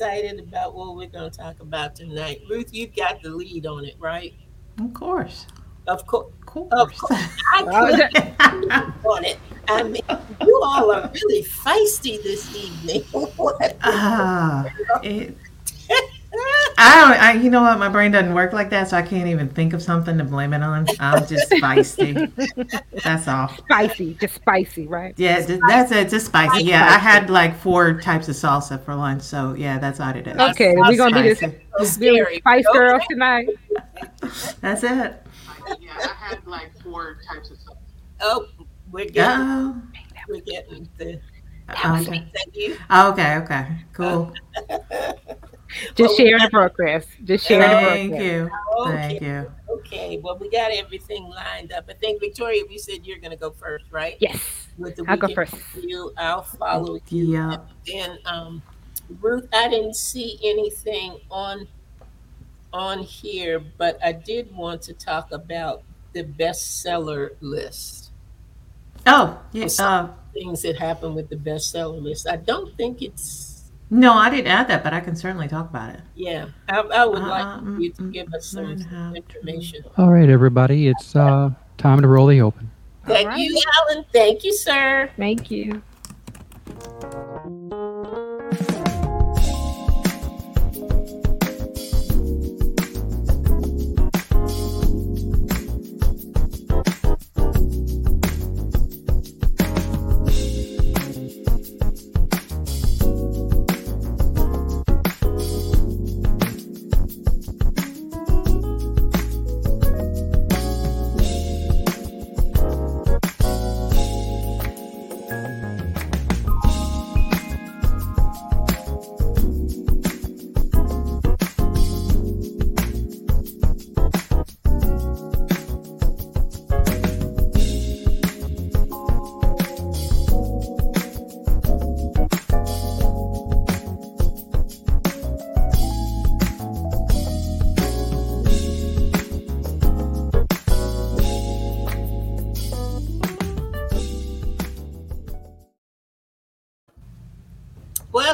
excited about what we're going to talk about tonight. Ruth, you've got the lead on it, right? Of course. Of course. Of course. Of course. I on it. I mean, you all are really feisty this evening. Ah, it, I don't. I, you know what? My brain doesn't work like that, so I can't even think of something to blame it on. I'm just feisty. That's all. Spicy, just spicy, right? Yeah, just, that's it. Just spicy. Yeah, I had like four types of salsa for lunch, so yeah, that's all it is. Okay, we're gonna be this Spicy. this really spice girls tonight. That's it. Yeah, I had like four types of stuff. oh, we're getting, Oh, we're getting the. okay. Is that you? Okay. Okay. Cool. Just share the progress. Just share the progress. Thank you. Okay. Thank you. Okay, well, we got everything lined up. I think Victoria, we said you're going to go first, right? Yes. With the I'll go first. review, I'll follow you. Yeah. And um, Ruth, I didn't see anything on on here, but I did want to talk about the bestseller list. Oh, yeah. Uh, Things that happen with the bestseller list. I don't think it's. No, I didn't add that, but I can certainly talk about it. Yeah, I, I would like Um, you to give us some learn how information. All right, everybody, it's uh, time to roll the open. Thank right. you, Alan. Thank you, sir. Thank you.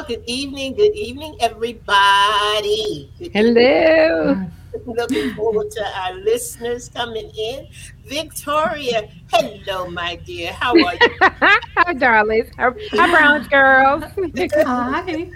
Good evening. Good evening, everybody. Good Hello. Looking forward to our listeners coming in. Victoria, hello, my dear. How are you? Hi, darlings. Hi, hi, Browns girls. Hi.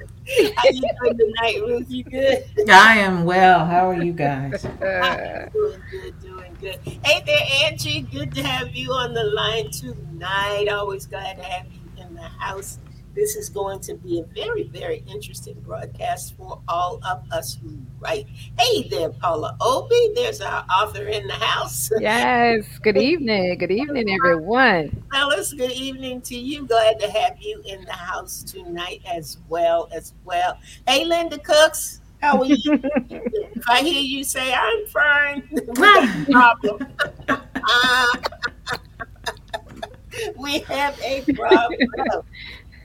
How you doing tonight, Ruth? You good? I am well. How are you guys? Uh, Doing good, doing good. Hey there, Angie. Good to have you on the line tonight. Always glad to have you in the house. This is going to be a very, very interesting broadcast for all of us who write. Hey there, Paula Obi. There's our author in the house. yes. Good evening. Good evening, everyone. Fellas, good evening to you. Glad to have you in the house tonight as well as well. Hey, Linda Cooks, how are you? if I hear you say I'm fine, problem. Ah. we have a problem.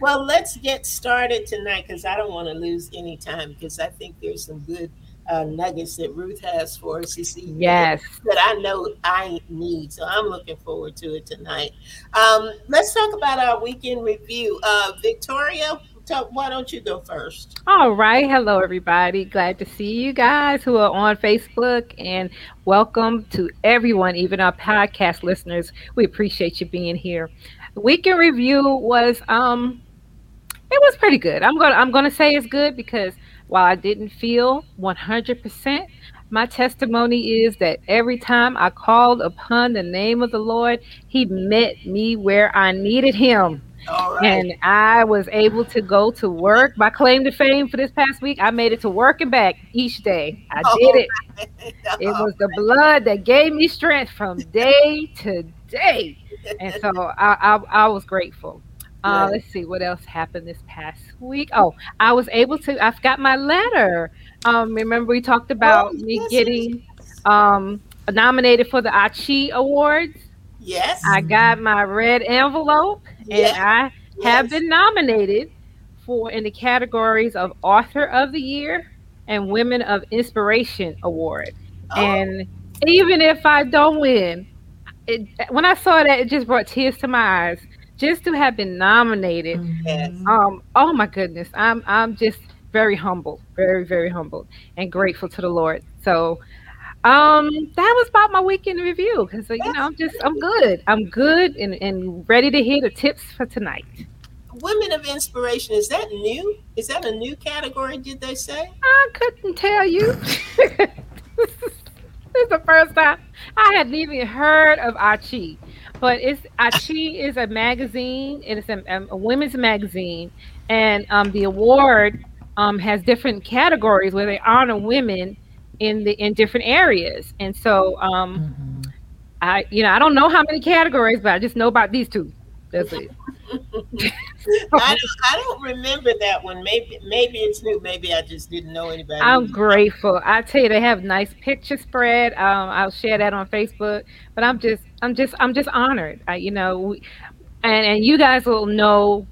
Well, let's get started tonight because I don't want to lose any time because I think there's some good uh, nuggets that Ruth has for us this evening Yes. that I know I need. So I'm looking forward to it tonight. Um, let's talk about our weekend review. Uh, Victoria, why don't you go first? All right. Hello, everybody. Glad to see you guys who are on Facebook and welcome to everyone, even our podcast listeners. We appreciate you being here. Weekend review was um it was pretty good. I'm gonna I'm gonna say it's good because while I didn't feel 100%, my testimony is that every time I called upon the name of the Lord, He met me where I needed Him. Right. And I was able to go to work. My claim to fame for this past week, I made it to work and back each day. I did it. It was the blood that gave me strength from day to day. And so I, I, I was grateful. Uh, let's see what else happened this past week. Oh, I was able to. I've got my letter. Um, remember we talked about Oh, me yes, getting um, nominated for the Achi Awards. yes. I got my red envelope, and Yes, I have yes. been nominated for in the categories of Author of the Year and Women of Inspiration Award. Oh, And even if I don't win, it, when I saw that, it just brought tears to my eyes. Just to have been nominated, um, oh my goodness, I'm I'm just very humble, very very humble, and grateful to the Lord. So, um, that was about my weekend review because you know I'm just I'm good, I'm good, and and ready to hear the tips for tonight. Women of inspiration is that new? Is that a new category? Did they say? I couldn't tell you. this is the first time I hadn't even heard of Achi. But it's Achi is a magazine. It is a, a women's magazine, and um, the award um, has different categories where they honor women in the in different areas. And so, um, Mhm. I you know I don't know how many categories, but I just know about these two. That's it. I don't, I don't remember that one. Maybe maybe it's new. Maybe I just didn't know anybody. I'm grateful. I tell you, they have nice picture spread. Um, I'll share that on Facebook. But I'm just, I'm just, I'm just honored. I, you know, we, and and you guys will know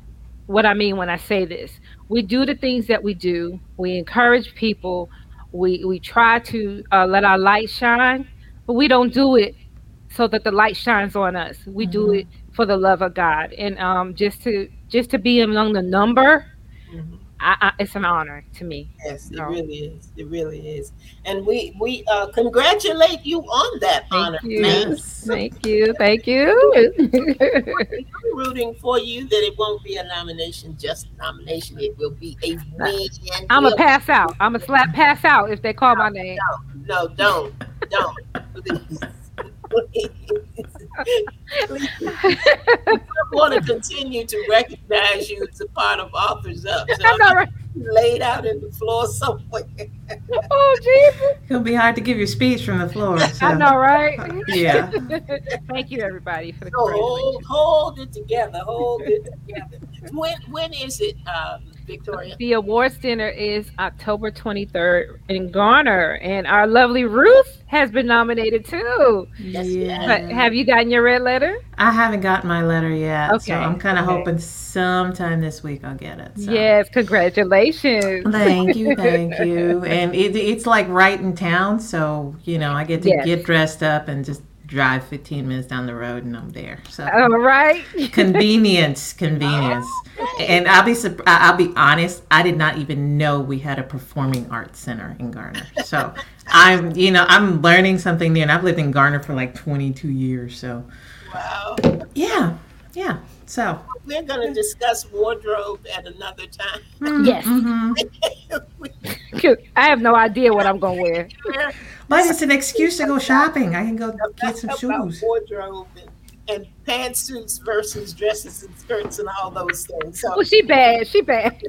what I mean when I say this. We do the things that we do. We encourage people. We we try to uh, let our light shine, but we don't do it so that the light shines on us. We do Mhm. it for the love of God, and um, just to just to be among the number. Mhm. I, I, it's an honor to me. Yes, it really is. It really is. And we we uh, congratulate you on that honor. Thank you. Yes. Thank you. Thank you. I'm rooting for you that it won't be a nomination, just a nomination. It will be a win. I'm a pass out. I'm a slap pass out if they call my name. No, don't, don't, please. Please. I want to continue to recognize you as a part of Authors Up. So I know, right? I'm laid out in the floor somewhere. Oh, Jesus. It'll be hard to give your speech from the floor. So. I know, right? Yeah. Thank you, everybody, for the So hold, hold it together. Hold it together. When when is it, um, Victoria? The awards dinner is October 23rd in Garner, and our lovely Ruth has been nominated too. Yes, Yeah. But have you gotten your red letter? I haven't gotten my letter yet. So Okay, I'm kind of okay. hoping sometime this week I'll get it. So. Yes, congratulations. Thank you, thank you. And it, it's like right in town, so you know I get to Yes. get dressed up and just drive 15 minutes down the road and I'm there. So All right. convenience, convenience. And I'll be I'll be honest, I did not even know we had a performing arts center in Garner. So I'm you know I'm learning something new, and I've lived in Garner for like 22 years. So Wow. yeah, yeah. So We're going to discuss wardrobe at another time. mm, Yes. mhm. I have no idea what I'm going to wear. but it's an excuse to go shopping. I can go get some About shoes. Wardrobe and, and pantsuits versus dresses and skirts and all those things. So Oh, she bad. She bad.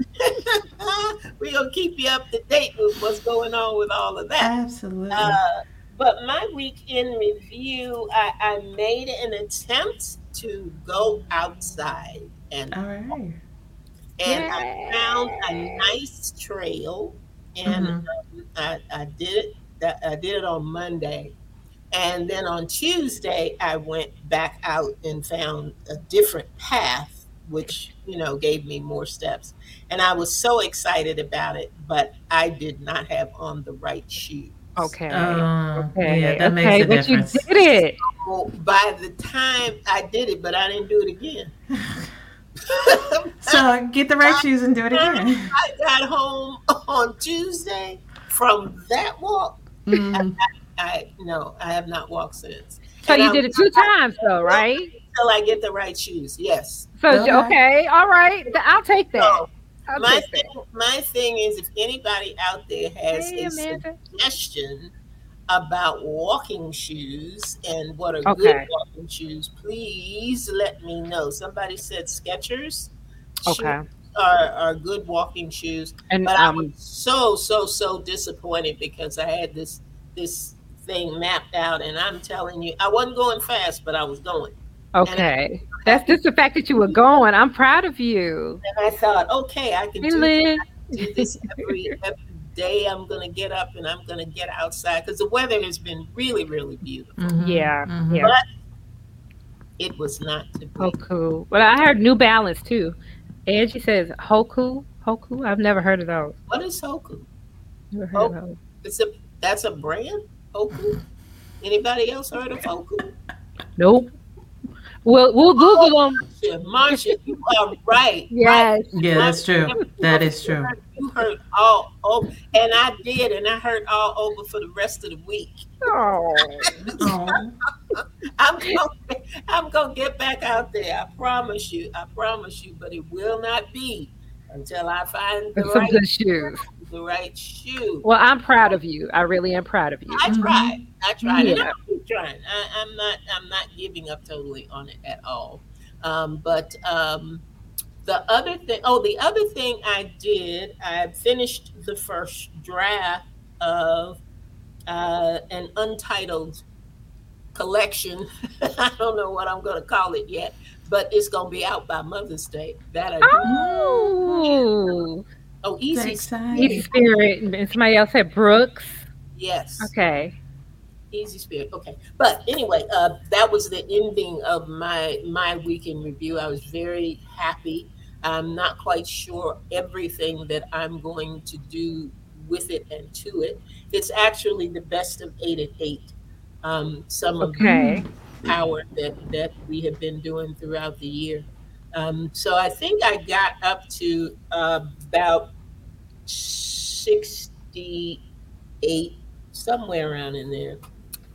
we're going to keep you up to date with what's going on with all of that. Absolutely. Uh, but my weekend review, I, I made an attempt to go outside and All right. and I found a nice trail, and Mhm. um, I, I did it. That I did it on Monday, and then on Tuesday I went back out and found a different path, which you know gave me more steps, and I was so excited about it. But I did not have on the right shoes. Okay. Uh, okay. Yeah, that okay. makes a but difference. you did it. So by the time I did it, but I didn't do it again. So get the right shoes and do it again. I got home on Tuesday from that walk. Mm, I no, I have not walked since. So And you I'm- did it two times, though, right? Until I get the right shoes. Yes. So Okay. okay, all right. I'll take that. So I'll my that. thing, my thing is, if anybody out there has Hey, a Amanda. suggestion about walking shoes and what are Okay. good walking shoes, please let me know. Somebody said Skechers. Okay. Are, are good walking shoes. And But I was um, so so so disappointed because I had this this thing mapped out, and I'm telling you, I wasn't going fast, but I was going. okay. That's just the fact that you were going. I'm proud of you. And I thought, okay, I can Hey, do, Lynn. do this every every day. I'm gonna get up and I'm gonna get outside because the weather has been really really beautiful. mhm, Yeah, mhm. yeah. It was not to be. Hoka. Well, I heard New Balance too. Angie says Hoka. Hoka. I've never heard of those. What is Hoka? Never heard of those. It's a that's a brand. Hoka. Anybody else heard of Hoka? Nope. We'll we'll oh, Google them. Marsha, Marsha, you are right. Yes. Yeah, that's true. That is true. You hurt all over, and I did, and I hurt all over for the rest of the week. Oh. Oh, I'm gonna, I'm gonna get back out there. I promise you. I promise you. But it will not be until I find the Some right, shoes. The right shoe. Well, I'm proud of you. I really am proud of you. I tried. I tried, and Yeah. I'm keep trying. I, I'm not. I'm not giving up totally on it at all. Um, but um, the other thing. Oh, the other thing I did. I finished the first draft of uh, an untitled collection. I don't know what I'm going to call it yet, but it's going to be out by Mother's Day. That I do. Oh. Oh, easy. exciting. Easy Spirit. And somebody else said Brooks. Yes. Okay. Easy Spirit. Okay. But anyway, uh, that was the ending of my my weekend review. I was very happy. I'm not quite sure everything that I'm going to do with it and to it. It's actually the best of eight at eight. Um, some of the power that that we have been doing throughout the year. Um, so I think I got up to uh, about sixty-eight, somewhere around in there.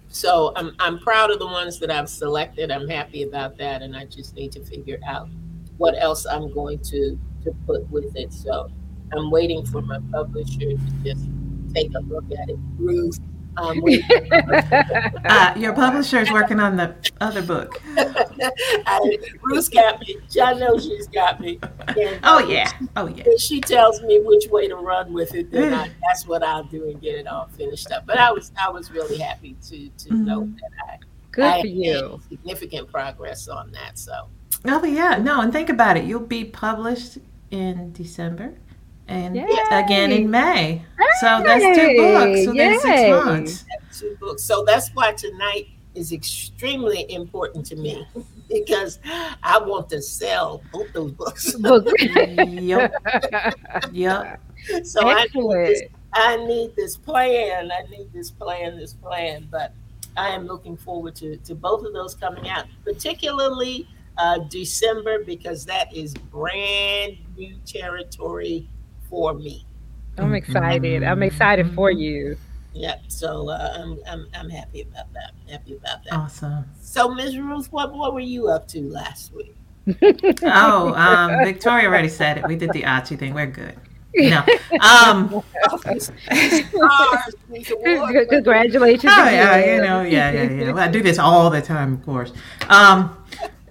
So I'm I'm proud of the ones that I've selected. I'm happy about that, and I just need to figure out what else I'm going to to put with it. So I'm waiting for my publisher to just take a look at it. Ruth, um, we- Uh, your publisher is working on the other book. I, Ruth's got me. John knows she's got me. And, Oh yeah. Oh yeah. If she tells me which way to run with it, then I, that's what I'll do and get it all finished up. But I was I was really happy to to know that I Good I for you. made significant progress on that. So Oh yeah. No, and think about it. You'll be published in December, and Yay. again in May. So that's two books. So that's six Yay. months. two books. So that's why tonight is extremely important to me because I want to sell both those books. Book. Yep. Yep. so I need, this, I need this plan. I need this plan, this plan. But I am looking forward to, to both of those coming out, particularly uh, December, because that is brand new territory for me. I'm excited. I'm excited for you. Yep. So uh, I'm, I'm I'm happy about that. Happy about that. Awesome. So Ms. Ruth, what what were you up to last week? Oh, um, Victoria already said it. We did the Archie thing. We're good. No. Um, These stars, these awards. Congratulations. Oh yeah, you know, yeah, yeah, yeah. Well, I do this all the time, of course. Um,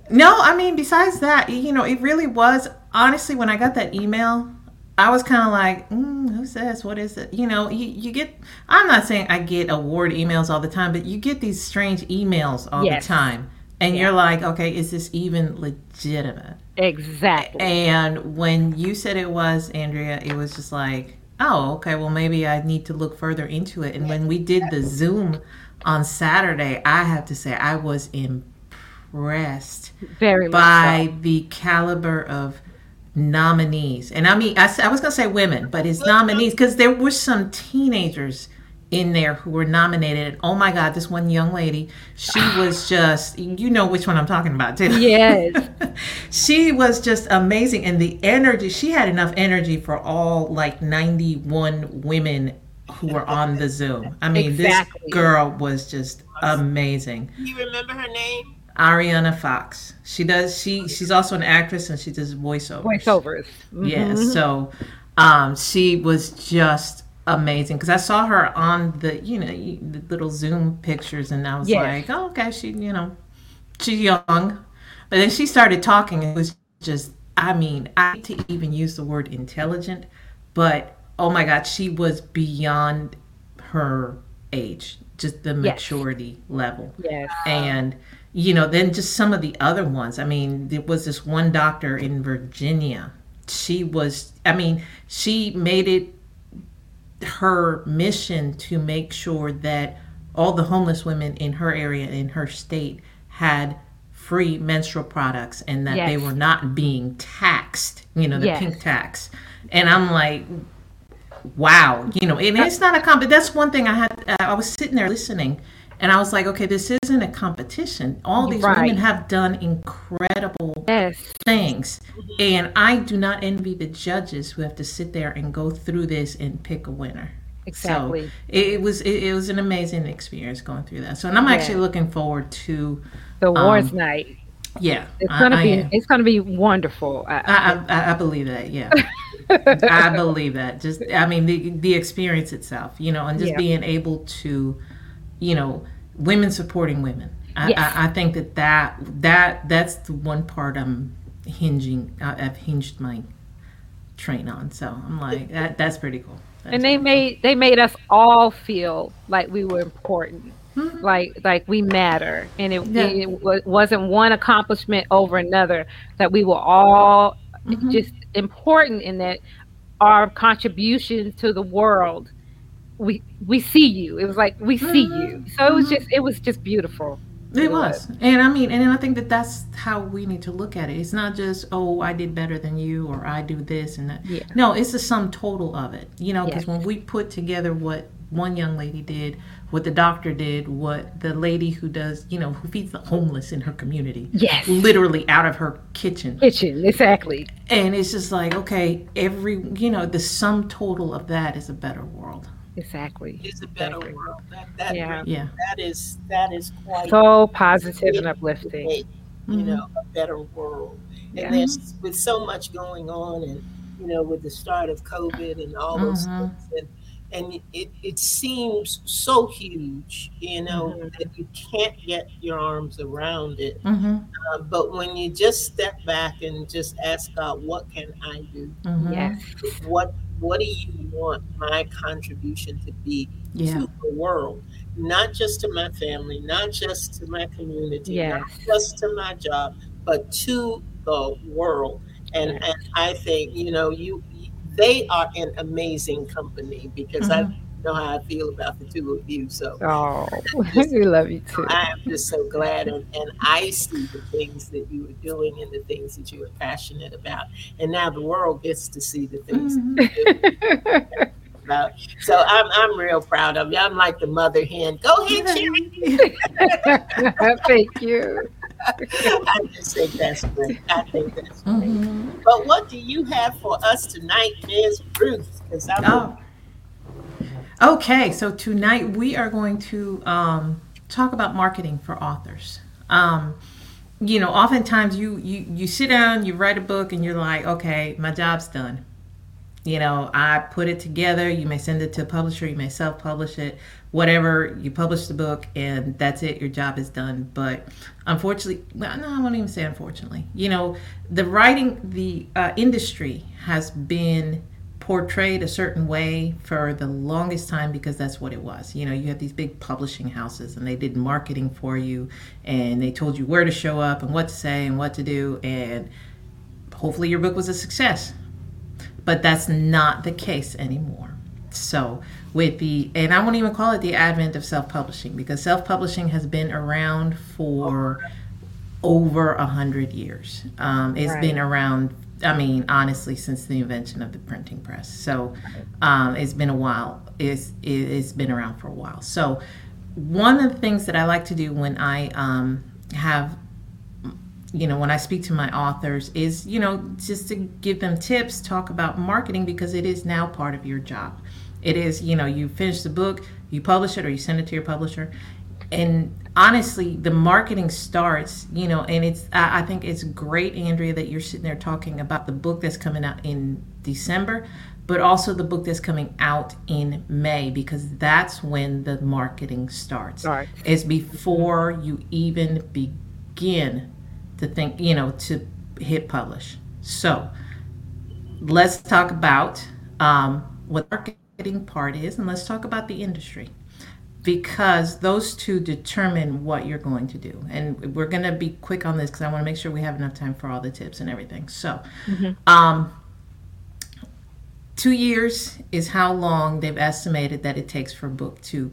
no, I mean, besides that, you know, it really was honestly when I got that email, I was kind of like, mm, "Who's this? What is it?" You know, you, you get. I'm not saying I get award emails all the time, but you get these strange emails all Yes. the time, and you're like, "Okay, is this even legitimate?" Exactly. And when you said it was, Andrea, it was just like, oh, okay, well, maybe I need to look further into it. And when we did the Zoom on Saturday, I have to say, I was impressed Very much by the caliber of nominees. And I mean, I was going to say women, but it's nominees because there were some teenagers in there who were nominated. And oh my God, this one young lady, she was just, you know which one I'm talking about, too. Yes. she was just amazing and the energy she had enough energy for all like 91 women who were on the zoom i mean Exactly. this girl was just amazing you remember her name? Ariana fox she does she she's also an actress and she does voiceovers Voiceovers. yeah Mhm. so um she was just amazing because i saw her on the you know the little zoom pictures and i was Yes. like oh okay she you know she's young but then she started talking and it was just i mean i hate to even use the word intelligent but oh my god she was beyond her age just the maturity level Yes. and you know then just some of the other ones. I mean there was this one doctor in virginia. She was i mean she made it her mission to make sure that all the homeless women in her area in her state had free menstrual products and that they were not being taxed you know the Yes. pink tax. And i'm like wow you know and it's not a comp that's one thing i had uh, i was sitting there listening And I was like, okay, this isn't a competition. All these Right. women have done incredible Yes. things. And I do not envy the judges who have to sit there and go through this and pick a winner. Exactly. So it, was it, it was an amazing experience going through that. So and I'm Yeah. actually looking forward to The awards um, night. yeah. It's gonna I be am. it's gonna be wonderful. I, I, I, I believe that, yeah. I believe that. Just, I mean, the the experience itself, you know, and just Yeah. being able to, you know, women supporting women. I, Yes. I, I think that that that that's the one part I'm hinging. I, I've hinged my train on. So I'm like, that that's pretty cool. That's and they made they made us all feel like we were important. Mhm. Like like we matter, and it, Yeah. it wa- wasn't one accomplishment over another. That we were all Mhm. just important in that our contribution to the world. We we see you. It was like we see you. So it was Mhm. just it was just beautiful. It was. And I mean, and I think that that's how we need to look at it. It's not just, oh, I did better than you or I do this and that. Yeah. No, it's the sum total of it. You know, because Yes. when we put together what one young lady did, what the doctor did, what the lady who does, you know, who feeds the homeless in her community, Yes. literally out of her kitchen. Kitchen exactly. And it's just like, okay, every, you know, the sum total of that is a better world. Exactly. It's a better Exactly. world. That that Yeah. Yeah. that is that is quite So positive and uplifting. you Mhm. know, a better world. Yeah. And there's with so much going on, and you know, with the start of COVID and all those Mhm. things, and and it it seems so huge, you know, Mhm. that you can't get your arms around it. Mm-hmm. Uh, but when you just step back and just ask God, what can I do? Mm-hmm. Yes. What what do you want my contribution to be Yeah. to the world? Not just to my family, not just to my community, Yes. not just to my job, but to the world. And Yes. and I think you know you they are an amazing company because I know how I feel about the two of you. So Oh, we love you too. I am just so glad, and, and I see the things that you are doing and the things that you are passionate about, and now the world gets to see the things Mhm. that you're about. So I'm I'm real proud of you. I'm like the mother hen. Go ahead, Cherry. Thank you. I just think that's great. I think that's great. Mhm. But what do you have for us tonight, Ms. Ruth? Because I'm Oh. Okay, so tonight we are going to um, talk about marketing for authors. Um, you know, oftentimes you, you you sit down, you write a book, and you're like, okay, my job's done. You know, I put it together. You may send it to a publisher, you may self-publish it, whatever. You publish the book, and that's it. Your job is done. But unfortunately, well, no, I won't even say unfortunately. You know, the writing, the uh, industry has been portrayed a certain way for the longest time because that's what it was. You know, you have these big publishing houses and they did marketing for you and they told you where to show up and what to say and what to do and hopefully your book was a success. But that's not the case anymore. So, with the, and I won't even call it the advent of self publishing because self publishing has been around for over a hundred years. Um, it's Right. been around, I mean, honestly, since the invention of the printing press. So um, it's been a while. It's, it- it's been around for a while. So one of the things that I like to do when I um, have you know, when I speak to my authors is, you know, just to give them tips, talk about marketing because it is now part of your job. It is, you know, you finish the book, you publish it or you send it to your publisher. And honestly, the marketing starts, you know, and it's, I, I think it's great, Andrea, that you're sitting there talking about the book that's coming out in December, but also the book that's coming out in May because that's when the marketing starts. Starts. It's before you even begin to think, you know, to hit publish. So let's talk about um, what the marketing part is and let's talk about the industry because those two determine what you're going to do. And we're going to be quick on this because I want to make sure we have enough time for all the tips and everything. So, um, two years is how long they've estimated that it takes for a book to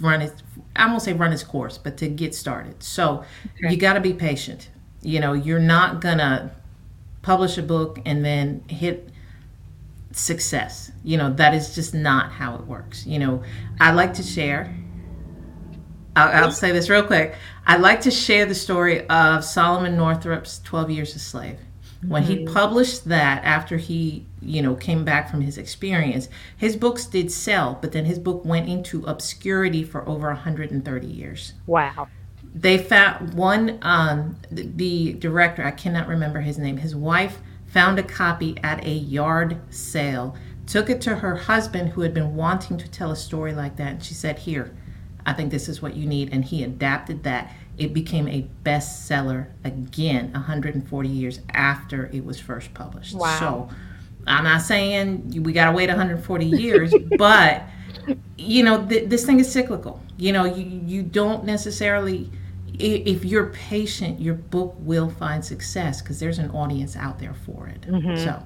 run its I won't say run its course, but to get started. So Okay. you got to be patient. You know, you're not gonna publish a book and then hit success. You know, that is just not how it works. You know, I like to share I'll, I'll say this real quick. I'd like to share the story of Solomon Northup's 12 Years a Slave. When he published that after he, you know, came back from his experience, his books did sell, but then his book went into obscurity for over 130 years. Wow. They found one, um, the director, I cannot remember his name, his wife found a copy at a yard sale, took it to her husband who had been wanting to tell a story like that, and she said, Here, I think this is what you need. And he adapted that. It became a bestseller again 140 years after it was first published. Wow. So I'm not saying we got to wait 140 years, but you know, th- this thing is cyclical. You know, you, you don't necessarily, if you're patient, your book will find success because there's an audience out there for it. So,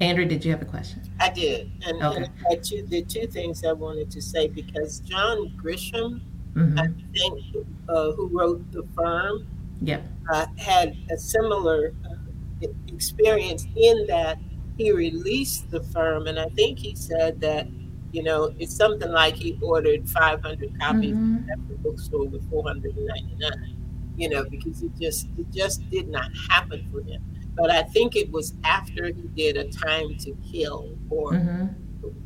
Andrew, did you have a question? I did, and, Okay. and I two, the two things I wanted to say because John Grisham, hmm I think, uh, who wrote The Firm, Yep. uh, had a similar uh, experience in that he released The Firm, and I think he said that, you know, it's something like he ordered 500 copies Mhm. at the bookstore with 499, you know, because it just it just did not happen for him. But I think it was after he did a Time to Kill or hmm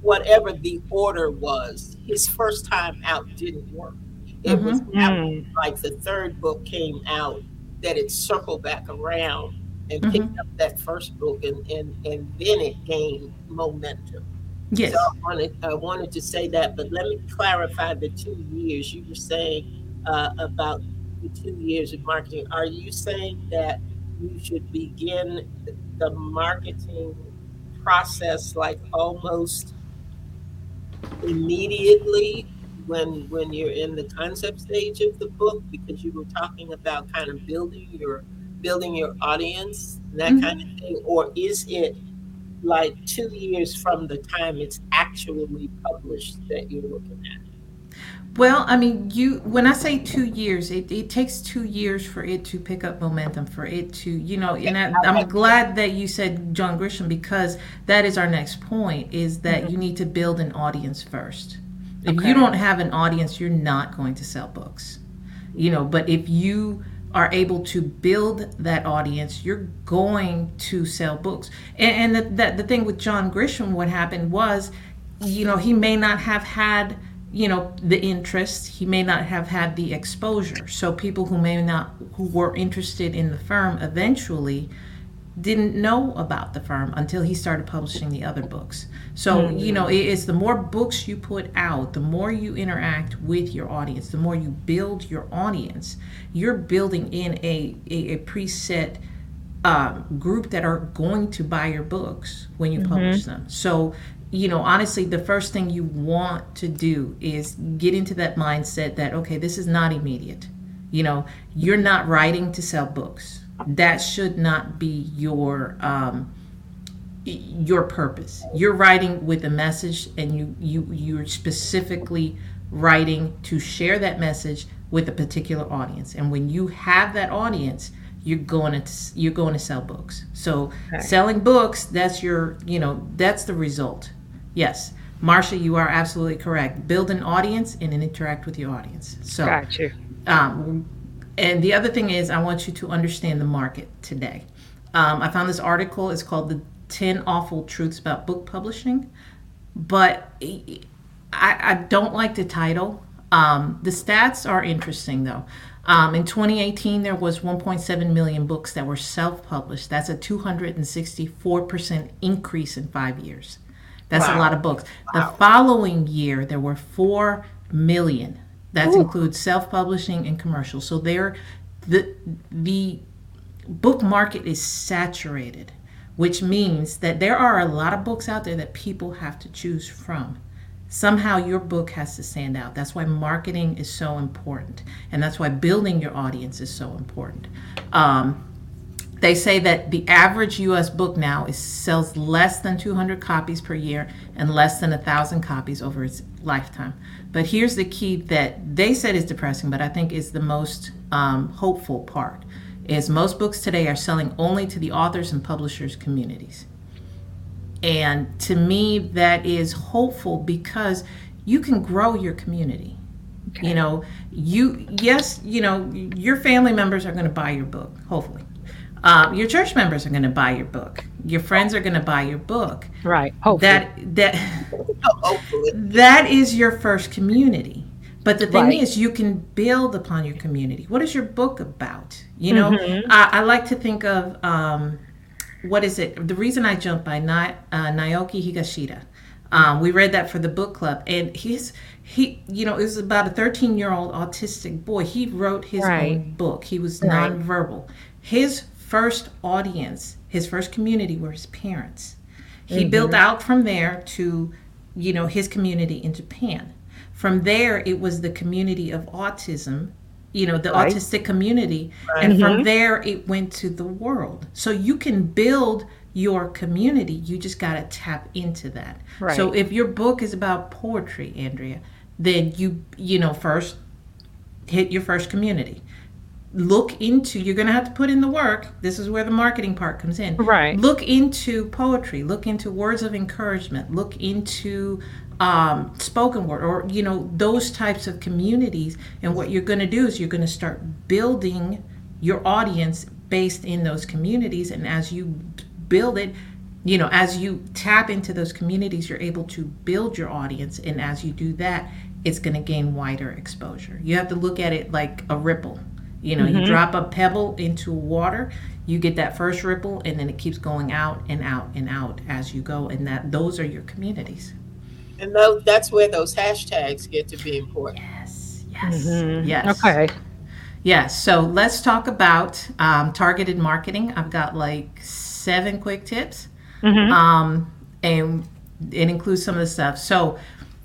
whatever the order was, his first time out didn't work. It was after, Mm. like the third book came out that it circled back around and picked up that first book, and, and, and then it gained momentum. Yes. So I wanted, I wanted to say that, but let me clarify the two years. You were saying uh, about the two years of marketing. Are you saying that you should begin the marketing process like almost immediately when when you're in the concept stage of the book because you were talking about kind of building your building your audience that Mhm. kind of thing or is it like two years from the time it's actually published that you're looking at Well, I mean, you when I say two years, it, it takes two years for it to pick up momentum, for it to, you know, and I, I'm glad that you said John Grisham because that is our next point is that mm-hmm. you need to build an audience first. If Okay. you don't have an audience, you're not going to sell books. You know, but if you are able to build that audience, you're going to sell books. And, and the, the, the thing with John Grisham, what happened was, you know, he may not have had, you know, the interest. He may not have had the exposure. So people who may not, who were interested in the firm eventually didn't know about the firm until he started publishing the other books. So, you know, it's the more books you put out, the more you interact with your audience, the more you build your audience, you're building in a, a, a preset um, group that are going to buy your books when you publish them. So, you know, honestly, the first thing you want to do is get into that mindset that, okay, this is not immediate. You know, you're not writing to sell books. That should not be your um, your purpose. You're writing with a message, and you you you're specifically writing to share that message with a particular audience. And when you have that audience, you're going to you're going to sell books. So selling books, that's your you know that's the result. Yes, Marsha, you are absolutely correct. Build an audience and then interact with your audience. So Got you. um, and the other thing is, I want you to understand the market today. Um, I found this article. It's called "The Ten Awful Truths About Book Publishing," but I, I don't like the title. Um, the stats are interesting, though. Um, in 2018, there was 1.7 million books that were self-published. That's a 264% increase in five years. That's a lot of books. The following year, there were 4 million. That includes self-publishing and commercial. So there, the the book market is saturated, which means that there are a lot of books out there that people have to choose from. Somehow your book has to stand out. That's why marketing is so important, and that's why building your audience is so important. Um, they say that the average U.S. book now is sells less than 200 copies per year and less than a thousand copies over its lifetime. But here's the key that they said is depressing, but I think is the most um, hopeful part: is most books today are selling only to the authors and publishers communities. And to me, that is hopeful because you can grow your community. Okay. You know, you yes, you know, your family members are going to buy your book. Hopefully, uh, your church members are going to buy your book. Your friends are going to buy your book. Right. Hopefully. That that hopefully. that is your first community. But the thing Right. is, you can build upon your community. What is your book about? You know, Mm-hmm. I, I like to think of um, what is it? The reason I jumped by Ni- uh, Naoki Higashida. Um, we read that for the book club, and he's he. You know, it was about a 13 year old autistic boy. He wrote his Right. own book. He was Right. nonverbal. His first audience, his first community, were his parents. He Mm-hmm. built out from there to, you know, his community in Japan. From there, it was the community of autism, you know, the Right. autistic community. And from there, it went to the world. So you can build your community. You just got to tap into that. So if your book is about poetry, Andrea, then you, you know, first hit your first community. Look into, you're going to have to put in the work. This is where the marketing part comes in. Right. Look into poetry, look into words of encouragement, look into um, spoken word or, you know, those types of communities. And what you're going to do is you're going to start building your audience based in those communities. And as you build it, you know, as you tap into those communities, you're able to build your audience. And as you do that, it's going to gain wider exposure. You have to look at it like a ripple. You know, you drop a pebble into water, you get that first ripple, and then it keeps going out and out and out as you go. And that those are your communities. And tho- that's where those hashtags get to be important. Yes, yes, Mhm. yes. Okay. Yes. So let's talk about um, targeted marketing. I've got like seven quick tips, Mhm. um, and it includes some of the stuff. So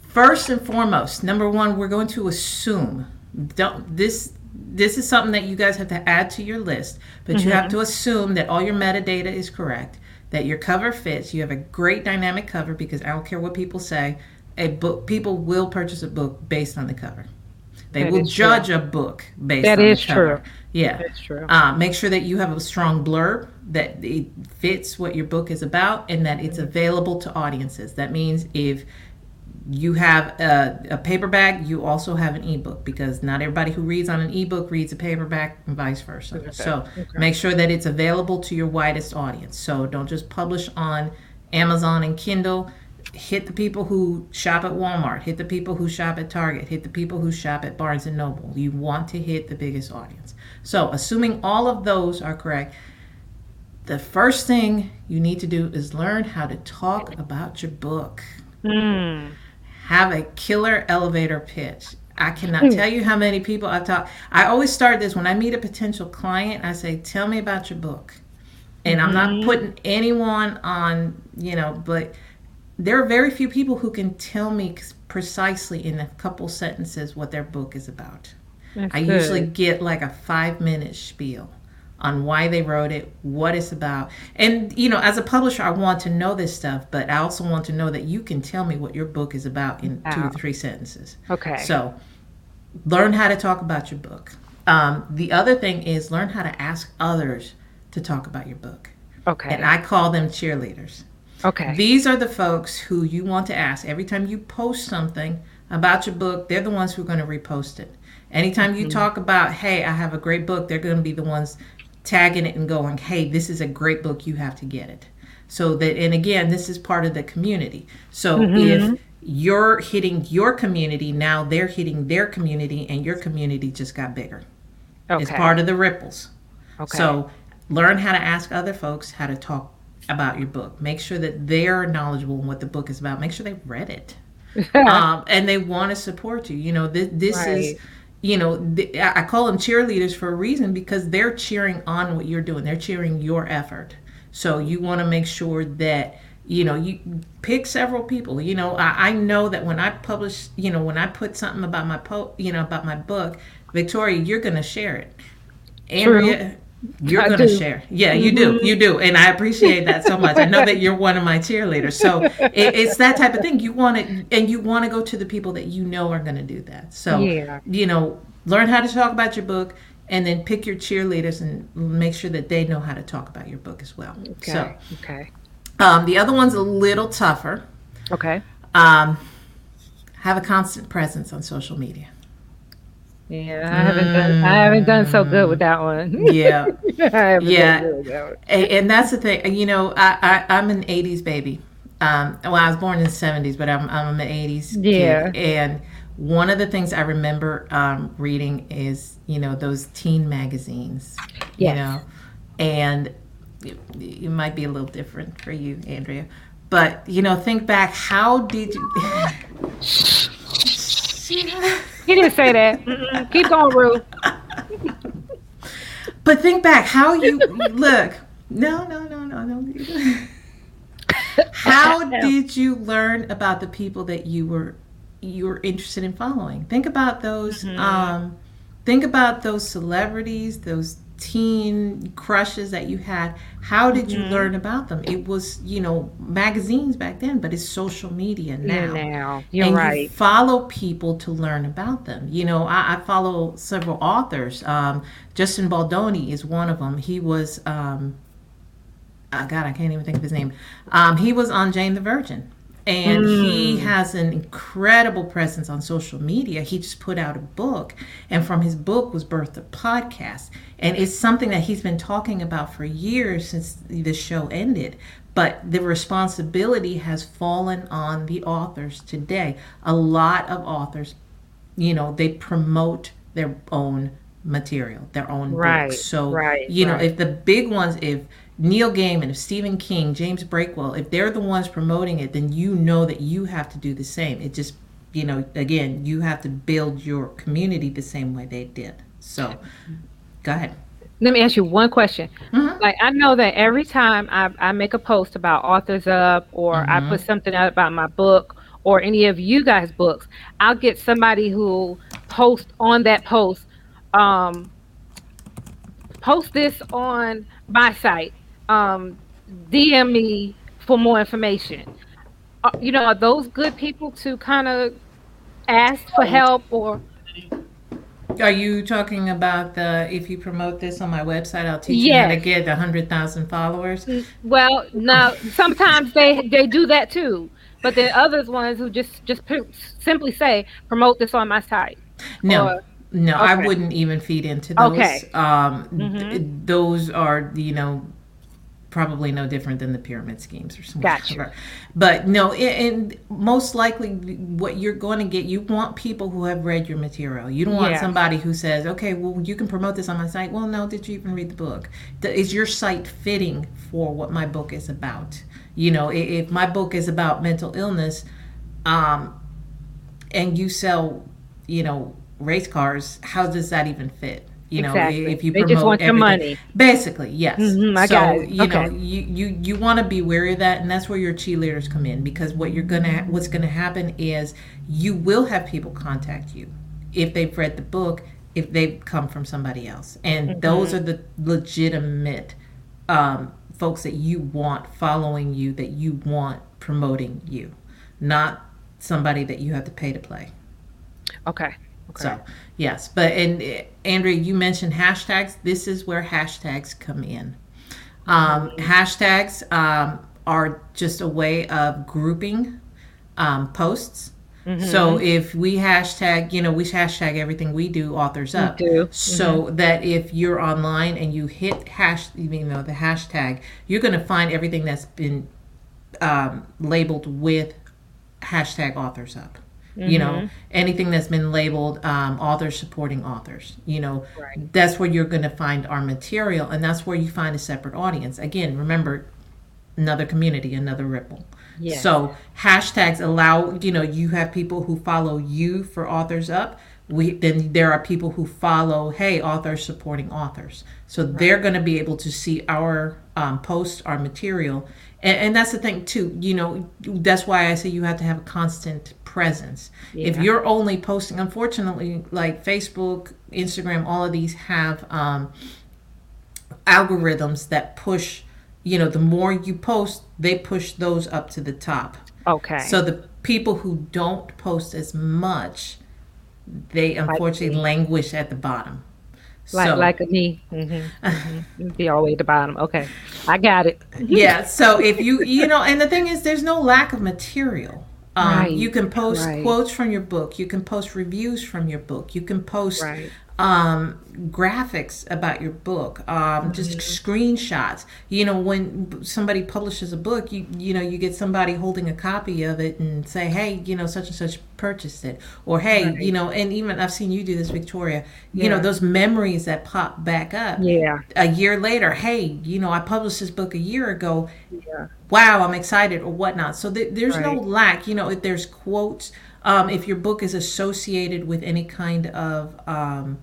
first and foremost, number one, we're going to assume don't this. This is something that you guys have to add to your list, but you have to assume that all your metadata is correct, that your cover fits. You have a great dynamic cover because I don't care what people say. A book, people will purchase a book based on the cover. They That will is true. judge a book based That on the cover. true. Yeah. That's true. Uh, make sure that you have a strong blurb that it fits what your book is about and that it's available to audiences. That means if you have a, a paperback, you also have an ebook because not everybody who reads on an ebook reads a paperback and vice versa. So make sure that it's available to your widest audience. So don't just publish on Amazon and Kindle. Hit the people who shop at Walmart, hit the people who shop at Target, hit the people who shop at Barnes and Noble. You want to hit the biggest audience. So, assuming all of those are correct, the first thing you need to do is learn how to talk about your book. Mm. Have a killer elevator pitch. I cannot hmm. tell you how many people I've talked. I always start this when I meet a potential client. I say, "Tell me about your book," and I'm not mm-hmm. putting anyone on, you know, but there are very few people who can tell me precisely in a couple sentences what their book is about. That's I good. usually get like a five minute spiel on why they wrote it, what it's about. And, you know, as a publisher, I want to know this stuff, but I also want to know that you can tell me what your book is about in two or three sentences. Okay. So learn how to talk about your book. Um, the other thing is learn how to ask others to talk about your book. okay. And I call them cheerleaders. okay. These are the folks who you want to ask every time you post something about your book. They're the ones who are going to repost it. Anytime you talk about, hey, I have a great book, they're going to be the ones tagging it and going, hey, this is a great book, you have to get it. So that, and again, this is part of the community. So if you're hitting your community, now they're hitting their community, and your community just got bigger. okay. It's part of the ripples. Okay. So learn how to ask other folks how to talk about your book. Make sure that they're knowledgeable in what the book is about. Make sure they've read it. um, and they want to support you. You know, this, this is, Right. You know, th- I call them cheerleaders for a reason because they're cheering on what you're doing. They're cheering your effort. So you want to make sure that you know you pick several people. You know, I, I know that when I publish, you know, when I put something about my po, you know, about my book, Victoria, you're going to share it. Andrea, you're going to share. Yeah, you do. You do. And I appreciate that so much. I know that you're one of my cheerleaders. So it, it's that type of thing. You want to, and you want to go to the people that you know are going to do that. So, Yeah. you know, learn how to talk about your book and then pick your cheerleaders and make sure that they know how to talk about your book as well. Okay. So, okay. um, the other one's a little tougher. Okay. Um, have a constant presence on social media. Yeah, I haven't done. I haven't done so good with that one. Yeah. I Yeah. done good with that one. and, and that's the thing. You know, I, I I'm an '80s baby. Um, well, I was born in the '70s, but I'm I'm an '80s Yeah. kid. And one of the things I remember um, reading is you know those teen magazines. You know, and it, it might be a little different for you, Andrea. But you know, think back. How did you? He didn't say that. Mm-mm. Keep going, Rue. But think back how you look. No, no, no, no, no. How did you learn about the people that you were you were interested in following? Think about those um think about those celebrities, those teen crushes that you had. How did you learn about them? It was, you know, magazines back then, but it's social media now, Yeah, now you're and you follow people to learn about them. You know, I, I follow several authors. Um, Justin Baldoni is one of them. He was, um, oh God, I can't even think of his name. Um, he was on Jane the Virgin. And he has an incredible presence on social media. He just put out a book, and from his book was birthed a podcast. And it's something that he's been talking about for years since the show ended. But the responsibility has fallen on the authors today. A lot of authors, you know, they promote their own material, their own Right, books. So, right, you know, right. if the big ones, if Neil Gaiman, if Stephen King, James Breakwell, if they're the ones promoting it, then you know that you have to do the same. It just, you know, again, you have to build your community the same way they did. So, go ahead. Let me ask you one question. Mhm. Like I know that every time I, I make a post about authors up or I Mm-hmm. put something out about my book or any of you guys' books, I'll get somebody who post on that post, um, post this on my site, um, DM me for more information. Uh, you know, are those good people to kind of ask for help or Are you talking about the if you promote this on my website, I'll teach you how to get a hundred thousand followers? Well, no. Sometimes they they do that too, but then others ones who just just simply say promote this on my site. No, Or- no, I wouldn't even feed into those. Okay. Um, Mhm. th- those are you know probably no different than the pyramid schemes or something. Gotcha. But no, and most likely what you're going to get, you want people who have read your material. You don't want Yeah. somebody who says, "Okay, well, you can promote this on my site." Well, no, did you even read the book? Is your site fitting for what my book is about? You know, if my book is about mental illness, um, and you sell, you know, race cars, how does that even fit? You know, Exactly. if you They just want your money. Basically, yes. Mhm, I so got it. you know, you you you want to be wary of that, and that's where your cheerleaders come in because what you're gonna what's gonna happen is you will have people contact you if they've read the book if they've come from somebody else, and those Mm-hmm. are the legitimate um, folks that you want following you, that you want promoting you, not somebody that you have to pay to play. Okay. Okay. So yes, but and uh, Andrea, you mentioned hashtags. This is where hashtags come in. Um, hashtags um, are just a way of grouping um, posts. So if we hashtag, you know, we hashtag everything we do, authors up. do. So that if you're online and you hit hash, you know, the hashtag, you're going to find everything that's been um, labeled with hashtag authors up you know anything that's been labeled um, authors supporting authors you know. Right. that's where you're going to find our material and that's where you find a separate audience. Again remember another community another ripple. Yes. so hashtags allow you know you have people who follow you for authors up. We then there are people who follow hey authors supporting authors. So they're going to be able to see our um, post our material. And, and that's the thing too you know that's why i say you have to have a constant presence if you're only posting unfortunately like facebook instagram all of these have um, algorithms that push you know the more you post they push those up to the top Okay. so the people who don't post as much they unfortunately me. languish at the bottom like so like me. Mm-hmm, mm-hmm. Be all the way at the bottom. Okay. I got it. yeah so if you you know and the thing is there's no lack of material Um, Right, You can post right. quotes from your book. You can post reviews from your book. You can post Right. Um, graphics about your book, um, just screenshots. You know, when somebody publishes a book, you you know you get somebody holding a copy of it and say, hey, you know, such and such purchased it, or hey, Right. you know, and even I've seen you do this, Victoria. You know, those memories that pop back up Yeah. a year later. Hey, you know, I published this book a year ago Yeah. wow, I'm excited or whatnot. So th- there's no lack. You know, if there's quotes, um, if your book is associated with any kind of um,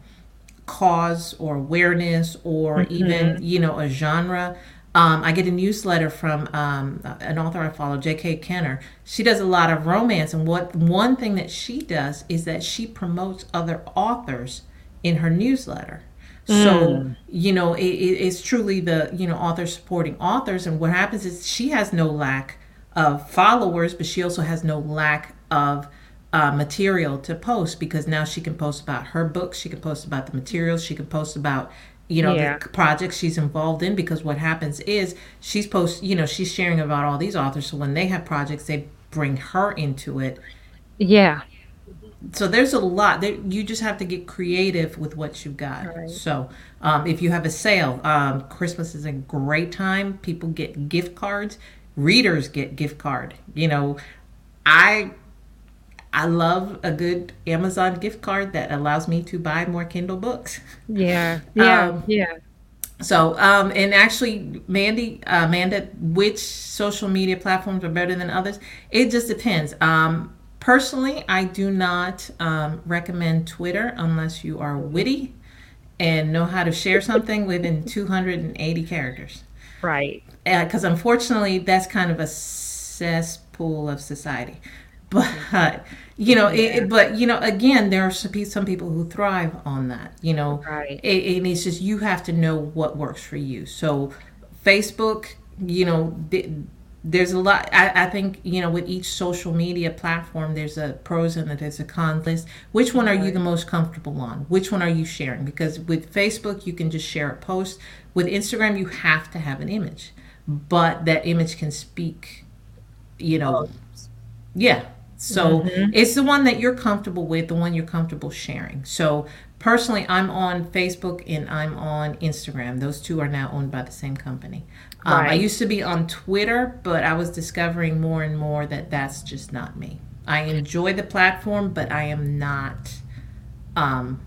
cause or awareness or even, you know, a genre. Um, I get a newsletter from um, an author I follow, J.K. Kenner. She does a lot of romance, and what one thing that she does is that she promotes other authors in her newsletter. So you know, it, it, it's truly the you know author supporting authors, and what happens is she has no lack of followers, but she also has no lack of uh, material to post because now she can post about her books, she can post about the materials, she can post about you know Yeah. the projects she's involved in because what happens is she's post you know she's sharing about all these authors. So when they have projects they bring her into it. Yeah. so there's a lot there. You just have to get creative with what you've got. Right. so um, if you have a sale um, christmas is a great time. People get gift cards. Readers get gift card. You know i i love a good amazon gift card that allows me to buy more kindle books Yeah. Yeah. Um, yeah. so, um, and actually, Mandy, uh, Amanda, which social media platforms are better than others? It just depends. Um, personally, I do not um, recommend Twitter unless you are witty and know how to share something within 280 characters. Right. Because unfortunately, that's kind of a cesspool of society. But you know, it, it- but you know, again, there are some some people who thrive on that. You know, Right. it, and it's just you have to know what works for you. So, Facebook, you know, there's a lot. I, I think you know, with each social media platform, there's a pros and there's a con list. Which one are you the most comfortable on? Which one are you sharing? Because with Facebook, you can just share a post. With Instagram, you have to have an image, but that image can speak. You know, yeah. So it's the one that you're comfortable with, the one you're comfortable sharing. So personally, I'm on Facebook and I'm on Instagram. Those two are now owned by the same company. Um, I used to be on Twitter, but I was discovering more and more that that's just not me. I enjoy the platform, but I am not. Um,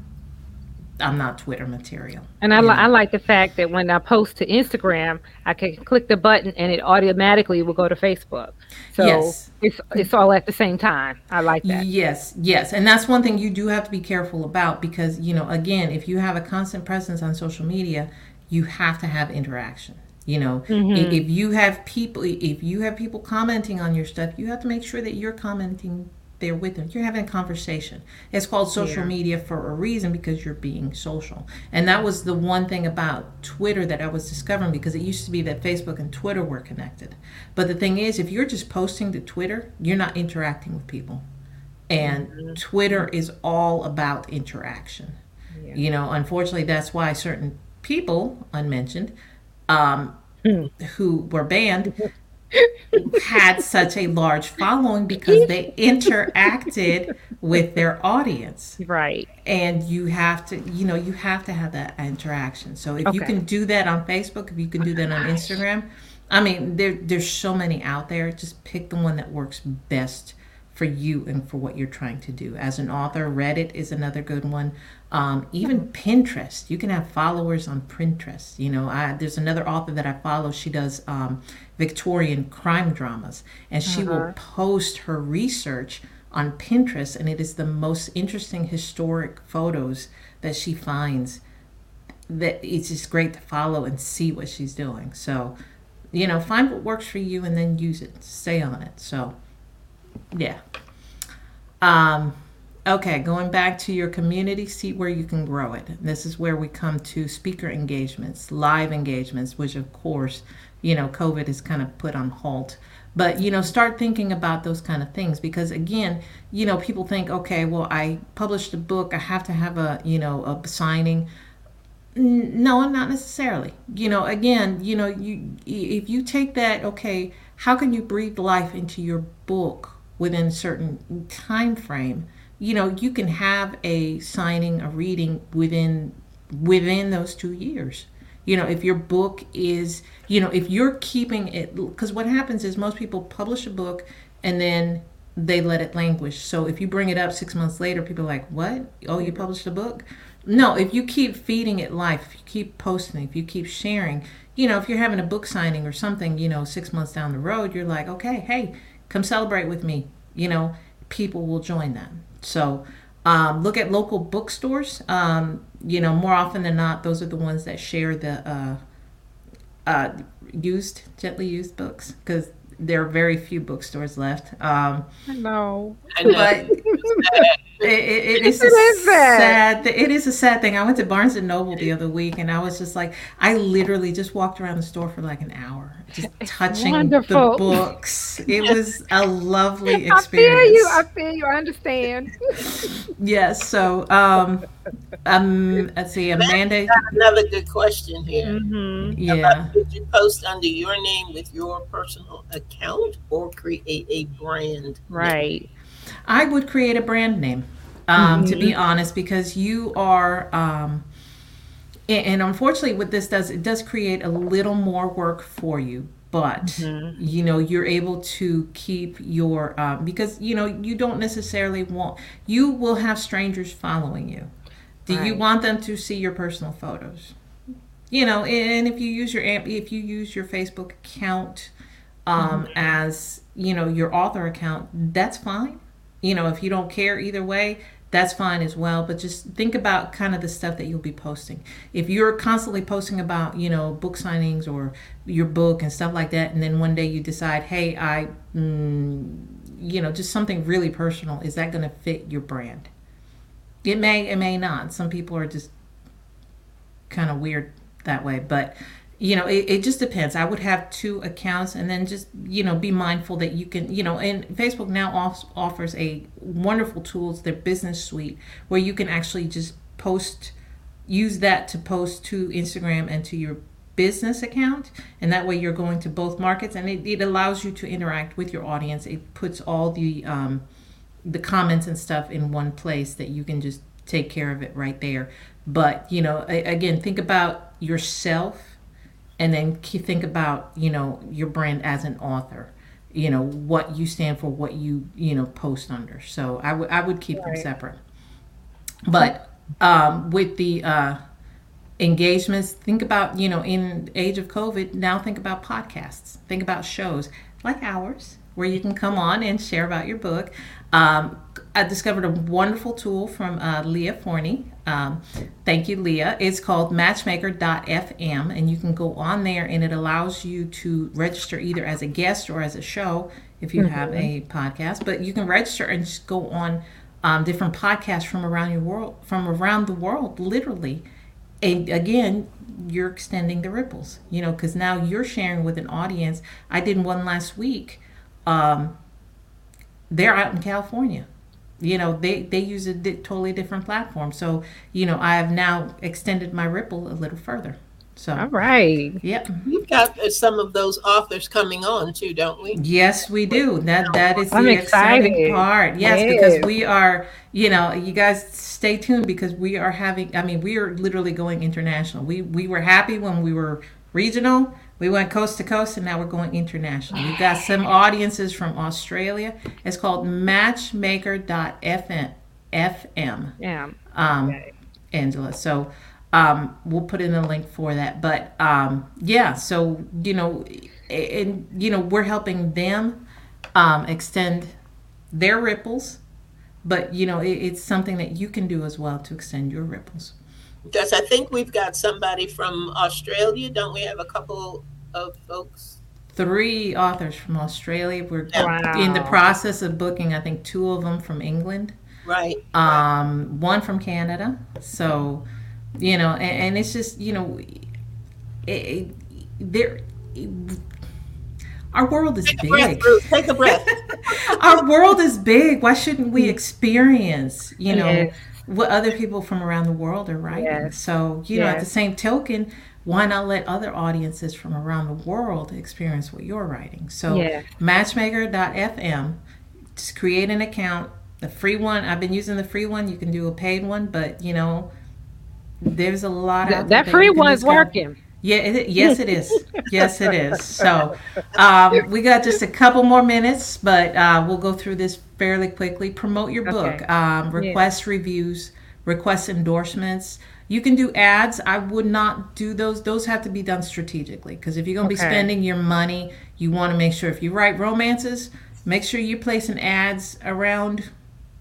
I'm not Twitter material. And I, li- I like the fact that when I post to Instagram, I can click the button and it automatically will go to Facebook. So Yes. it's it's all at the same time. I like that. Yes, yes. And that's one thing you do have to be careful about because, you know, again, if you have a constant presence on social media, you have to have interaction. You know, if, mm-hmm. if you have people if you have people commenting on your stuff, you have to make sure that you're commenting there with them. You're having a conversation. It's called social Yeah. media for a reason because you're being social. And that was the one thing about Twitter that I was discovering because it used to be that Facebook and Twitter were connected. But the thing is, if you're just posting to Twitter, you're not interacting with people. And mm-hmm. Twitter is all about interaction. Yeah. You know, unfortunately, that's why certain people, unmentioned, um, mm. who were banned, mm-hmm. Had such a large following because they interacted with their audience. Right. and you have to you know you have to have that interaction. So if you can do that on facebook if you can do that on instagram i mean there there's so many out there. Just pick the one that works best for you and for what you're trying to do. As an author reddit is another good one um, even pinterest you can have followers on pinterest you know I, there's another author that i follow she does um, victorian crime dramas and she will post her research on Pinterest, and it is the most interesting historic photos that she finds. That it's just great to follow and see what she's doing. So, you know, find what works for you and then use it. Stay on it. So, yeah. Um, okay, going back to your community, see where you can grow it. This is where we come to speaker engagements, live engagements, which of course, you know, COVID is kind of put on halt. But you know, start thinking about those kind of things because again, you know, people think, okay, well, I published a book, I have to have a, you know, a signing. No, not necessarily. You know, again, you know, you if you take that, okay, how can you breathe life into your book within a certain time frame, you know, you can have a signing, a reading within within those two years. You know, if your book is, you know, if you're keeping it, because what happens is most people publish a book and then they let it languish. So if you bring it up six months later, people are like, what? Oh, you published a book? No, if you keep feeding it life, if you keep posting, if you keep sharing, you know, if you're having a book signing or something, you know, six months down the road, you're like, okay, hey, come celebrate with me. You know, people will join that. So um, look at local bookstores. Um, you know, more often than not, those are the ones that share the uh, uh, used, gently used books because there are very few bookstores left. Um, No. I know. but it, it, it is a It is sad. sad. thi- It is a sad thing. I went to Barnes and Noble the other week, and I was just like, I literally just walked around the store for like an hour, just touching wonderful. the books. It was a lovely experience. I feel experience. you. I feel you. I understand. yes. So, um, um, let's see, Amanda. Another good question here. hmm Yeah. Did you post under your name with your personal account or create a brand? Right. I would create a brand name, um, to Mm-hmm. be honest, because you are, um, a- and unfortunately, what this does, it does create a little more work for you. But Mm-hmm. you know you're able to keep your um, because you know you don't necessarily want you will have strangers following you. Do you want them to see your personal photos? You know, and if you use your if you use your Facebook account um, as you know your author account, that's fine. You know, if you don't care either way, that's fine as well. But just think about kind of the stuff that you'll be posting. If you're constantly posting about you know book signings or your book and stuff like that, and then one day you decide, hey, I, mm, you know, just something really personal, is that going to fit your brand? It may, it may not. Some people are just kind of weird that way, but you know, it, it just depends. I would have two accounts and then just, you know, be mindful that you can, you know, and Facebook now off, offers a wonderful tools, their business suite, where you can actually just post, use that to post to Instagram and to your business account. And that way you're going to both markets and it, it allows you to interact with your audience. It puts all the, um, the comments and stuff in one place that you can just take care of it right there. But, you know, again, think about yourself and then think about, you know, your brand as an author. You know, what you stand for, what you, you know, post under. So I would I would keep them separate. But um, with the uh, engagements, think about, you know, in age of COVID, now think about podcasts. Think about shows like ours where you can come on and share about your book. Um, I discovered a wonderful tool from uh, Leah Forney. Um, thank you, Leah. It's called matchmaker.fm, and you can go on there and it allows you to register either as a guest or as a show if you have a podcast. But you can register and just go on um, different podcasts from around your world, from around the world, literally. And again, you're extending the ripples, you know, because now you're sharing with an audience. I did one last week. Um, they're out in California. You know, they, they use a di- totally different platform. So, you know, I have now extended my ripple a little further. So, All right. yep. We've got uh, some of those authors coming on too, don't we? Yes, we do. That that is the I'm exciting excited. part. Yes, Yes. because we are, you know, you guys stay tuned because we are having I mean, we are literally going international. We we were happy when we were regional. We went coast to coast and now we're going international. We've got some audiences from Australia. It's called matchmaker.fm FM Yeah. um, Okay. Angela. So um, we'll put in a link for that. But um, yeah, so you know, and you know, we're helping them um, extend their ripples. But you know, it, it's something that you can do as well to extend your ripples. Because I think we've got somebody from Australia. Don't we have a couple of folks? Three authors from Australia. We're Wow. in the process of booking. I think two of them from England. Right. um, one from Canada. So, you know, and, and it's just you know, it, it, there. Our world is Take a breath, big. Take a breath. Our world is big. Why shouldn't we experience, you know, Yes. What other people from around the world are writing? Yes. So, you know, at the same token, why not let other audiences from around the world experience what you're writing? So, Yeah. matchmaker.fm just create an account. The free one, I've been using the free one. You can do a paid one, but you know, there's a lot That, of that free one's working. Yeah, it, yes, it is. Yes, it is. So um, we got just a couple more minutes, but uh, we'll go through this fairly quickly. Promote your book. Okay. Um, request reviews. Request endorsements. You can do ads. I would not do those. Those have to be done strategically because if you're going to be spending your money, you want to make sure if you write romances, make sure you're placing ads around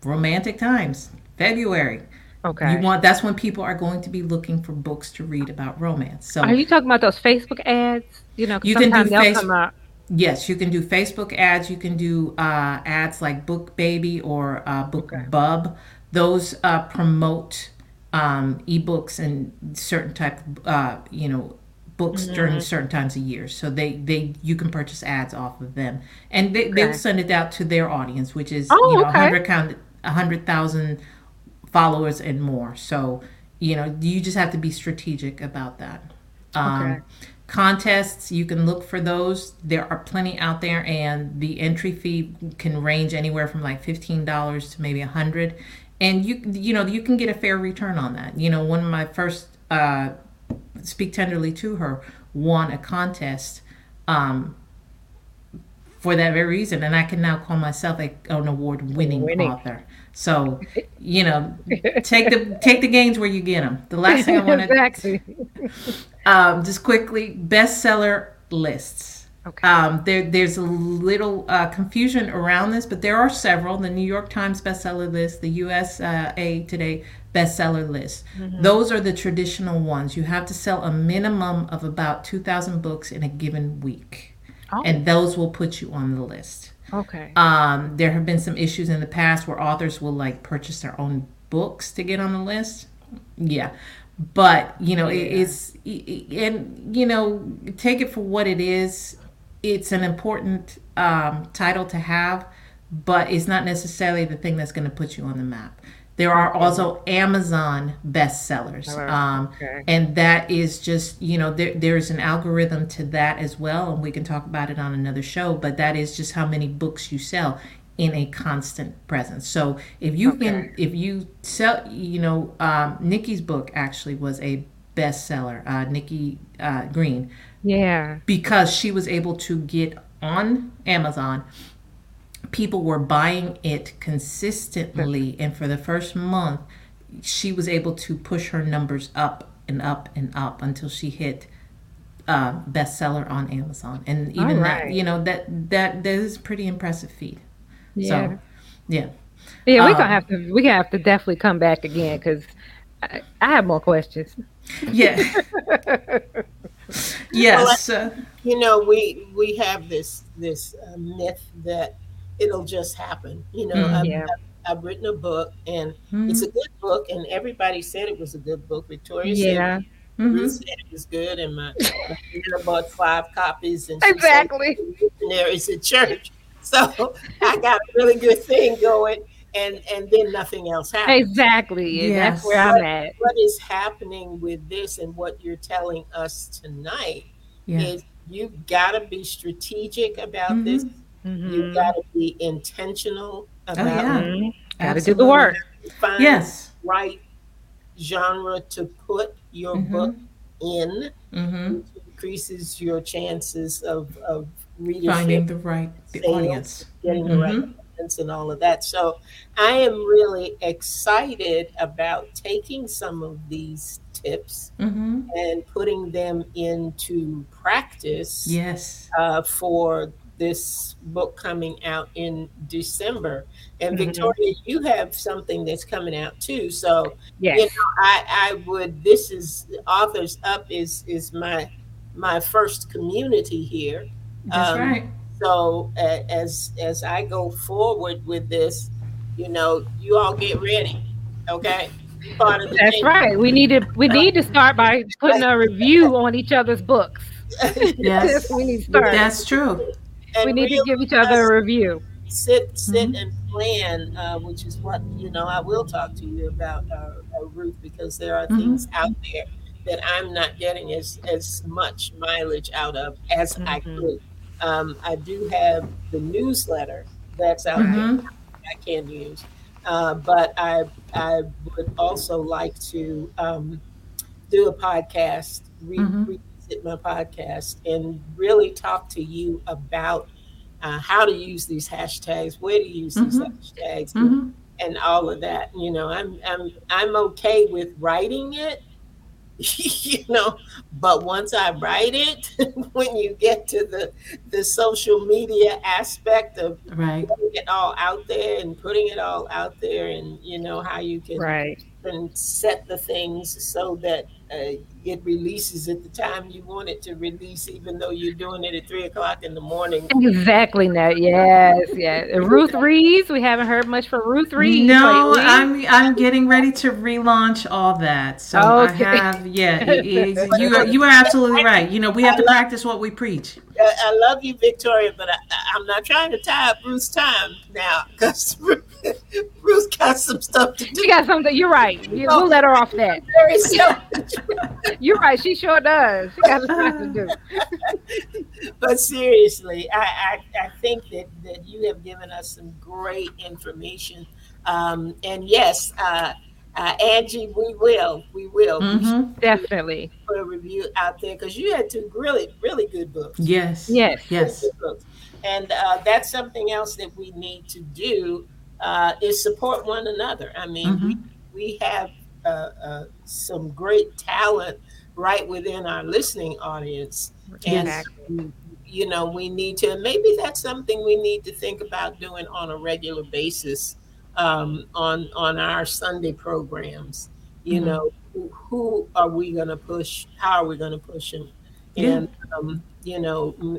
romantic times. February. Okay. You want that's when people are going to be looking for books to read about romance. So Are you talking about those Facebook ads? You know, You can do sometimes they'll come out. Yes, you can do Facebook ads. You can do uh, ads like BookBaby or uh, Book Okay. Bub. Those uh, promote um, ebooks and certain type, of, uh, you know, books Mm-hmm. during certain times of year. So they they you can purchase ads off of them, and they, Okay. they'll send it out to their audience, which is Oh, you know okay. hundred count hundred thousand followers and more. So you know you just have to be strategic about that. Um, Okay. Contests, you can look for those. There are plenty out there, and the entry fee can range anywhere from like fifteen dollars to maybe a hundred. And you you know you can get a fair return on that. You know, one of my first uh, speak tenderly to her won a contest um, for that very reason, and I can now call myself a, an award-winning Winning. author. So, you know, take the take the gains where you get them. The last thing I want to exactly. um, just quickly bestseller lists. Okay. Um, there, there's a little uh, confusion around this, but there are several. The New York Times bestseller list, the USA Today bestseller list. Mm-hmm. Those are the traditional ones. You have to sell a minimum of about 2,000 books in a given week, Oh. and those will put you on the list. Okay. Um, there have been some issues in the past where authors will like purchase their own books to get on the list. Yeah. But, you know, it, it's, i- i- and, you know, take it for what it is. It's an important um, title to have, but it's not necessarily the thing that's going to put you on the map. There are also Amazon bestsellers. Oh, Um, okay. and that is just you know there, there's an algorithm to that as well and we can talk about it on another show but that is just how many books you sell in a constant presence so if you can if you sell you know um, nikki's book actually was a bestseller uh, nikki uh, green Yeah. because she was able to get on amazon people were buying it consistently and for the first month she was able to push her numbers up and up and up until she hit uh, bestseller on amazon and even that you know that that that is pretty impressive feat Yeah. so yeah Yeah, we're Um, gonna have to. We gonna have to definitely come back again because I, I have more questions. yeah yes uh, you know we we have this this uh, myth that it'll just happen you know Mhm. I've, Yeah. I've, I've written a book and mhm, it's a good book and everybody said it was a good book victoria Yeah, said mhm. Said it was good and my, my friend bought five copies and she said exactly. there is a church so i got a really good thing going and and then nothing else happened Exactly. And Yes. That's where I'm at. what is happening with this and what you're telling us tonight yeah is you've got to be strategic about Mhm. this. Mhm. You've got to be intentional about Oh, yeah. it. Mhm. Gotta do the work. Find yes the right genre to put your Mhm. book in, hmm increases your chances of, of readership, finding the right the Sales. audience getting the right Mhm. audience and all of that. So I am really excited about taking some of these tips hmm and putting them into practice. yes uh, for this book coming out in December. And Mhm. Victoria, you have something that's coming out too. So Yes. you know, I, I would. This is Authors Up is is my my first community here. that's Um, right So a- as as I go forward with this, you know, you all get ready. Okay, part of the That's team. right. We need to. We need to start by putting a review on each other's books. yes we need to start. that's true And we need to give each other a review. sit sit Mhm. and plan uh, which is what you know i will talk to you about uh, uh, ruth because there are Mhm. things out there that i'm not getting as as much mileage out of as i Mhm. could um, i do have the newsletter that's out there I can use. Uh, but I I would also like to um, do a podcast, re- Mhm. My podcast, and really talk to you about uh, how to use these hashtags, where to use these Mhm. hashtags, Mhm. and all of that. You know, I'm I'm I'm okay with writing it, you know, but once I write it, when you get to the the social media aspect of Right. putting it all out there and putting it all out there, and you know how you can Right. and set the things so that uh, it releases at the time you want it to release, even though you're doing it at three o'clock in the morning. Exactly. Now, yes, yes. Ruth Reeves. We haven't heard much from Ruth Reeves. No, lately. I'm I'm getting ready to relaunch all that. So Okay. I have yeah. it- it- you are, you are absolutely right. You know we have to practice what we preach. I, I love you, Victoria, but I, I'm not trying to tie up Bruce's time now because Bruce got some stuff to do. She do. got something. You're right. You, we'll let her off that. Very selfish. You're right. She sure does. She got something to do. but seriously, I, I, I think that, that you have given us some great information. Um, and yes, uh, uh, Angie, we will, we will we should hmm Definitely. put a review out there because you had two really, really good books. Yes. Yes. Yes. And uh, that's something else that we need to do uh, is support one another. I mean, we, we have uh, uh, some great talent right within our listening audience. And, you know, we need to, maybe that's something we need to think about doing on a regular basis um, on, on our Sunday programs. You Mhm. know, who, who are we going to push? How are we going to push them? Yeah. And, um, you know, m-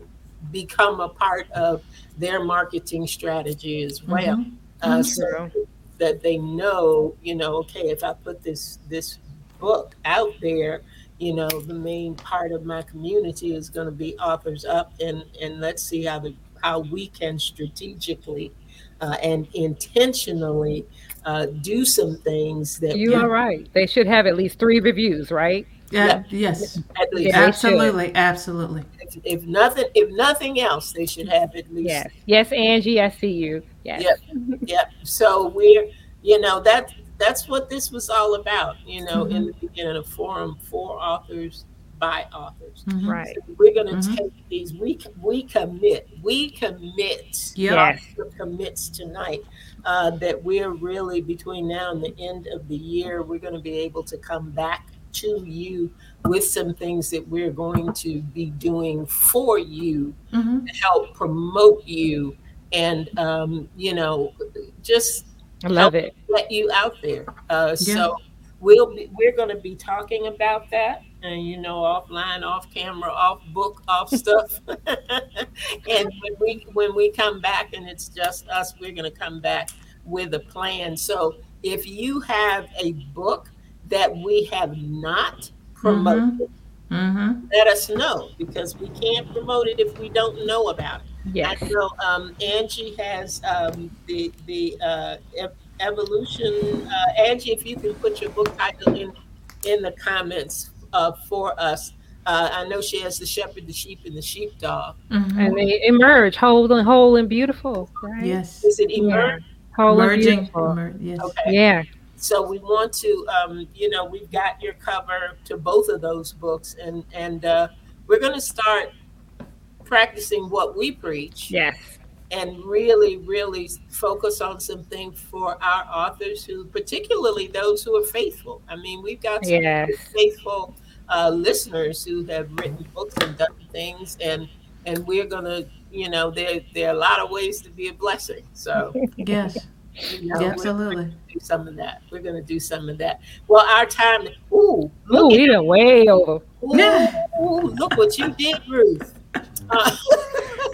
become a part of their marketing strategy as well. Mhm. Uh, Mhm. so. That they know, you know, okay, if I put this this book out there, you know, the main part of my community is going to be authors up, and and let's see how the how we can strategically uh, and intentionally uh, do some things that You we- are right. They should have at least three reviews, right? Yeah. Yes. at least Yeah. Absolutely. Absolutely. if, if nothing if nothing else, they should have at least Yes. Yes, Angie, I see you. Yes. Yep. Yep. So we're, you know, that that's what this was all about. You know, in the beginning, a forum for authors by authors. Mhm. Right. We're going to Mhm. take these. We we commit. We commit. Yep. Yes. Author commits tonight uh, that we're really between now and the end of the year. We're going to be able to come back to you with some things that we're going to be doing for you Mhm. to help promote you and um, you know just I love it. let you out there. Uh, so we'll be, we're going to be talking about that and you know offline off camera off book off stuff. And when we when we come back and it's just us we're going to come back with a plan. So if you have a book that we have not promoted Mhm. let us know because we can't promote it if we don't know about it Yes. I know um, Angie has um, the the uh, ev- evolution. Uh, Angie, if you can put your book title in in the comments uh, for us. Uh, I know she has the shepherd, the sheep, and the sheepdog. Mhm. And they emerge whole and whole and beautiful. Right? Yes. Is it Yeah. emerge? Whole and beautiful. Emer- yes. Okay. Yeah. So we want to, um, you know, we've got your cover to both of those books, and and uh, we're going to start practicing what we preach. Yes. and really, really focus on something for our authors who, particularly those who are faithful. I mean, we've got some Yes. faithful uh, listeners who have written books and done things, and and we're gonna, you know, there there are a lot of ways to be a blessing. So, Yes. you know, Yeah, we're absolutely. do some of that. We're gonna do some of that. Well, our time. Ooh, Ooh, look we done way over. at Yeah. ooh, look what you did, Ruth.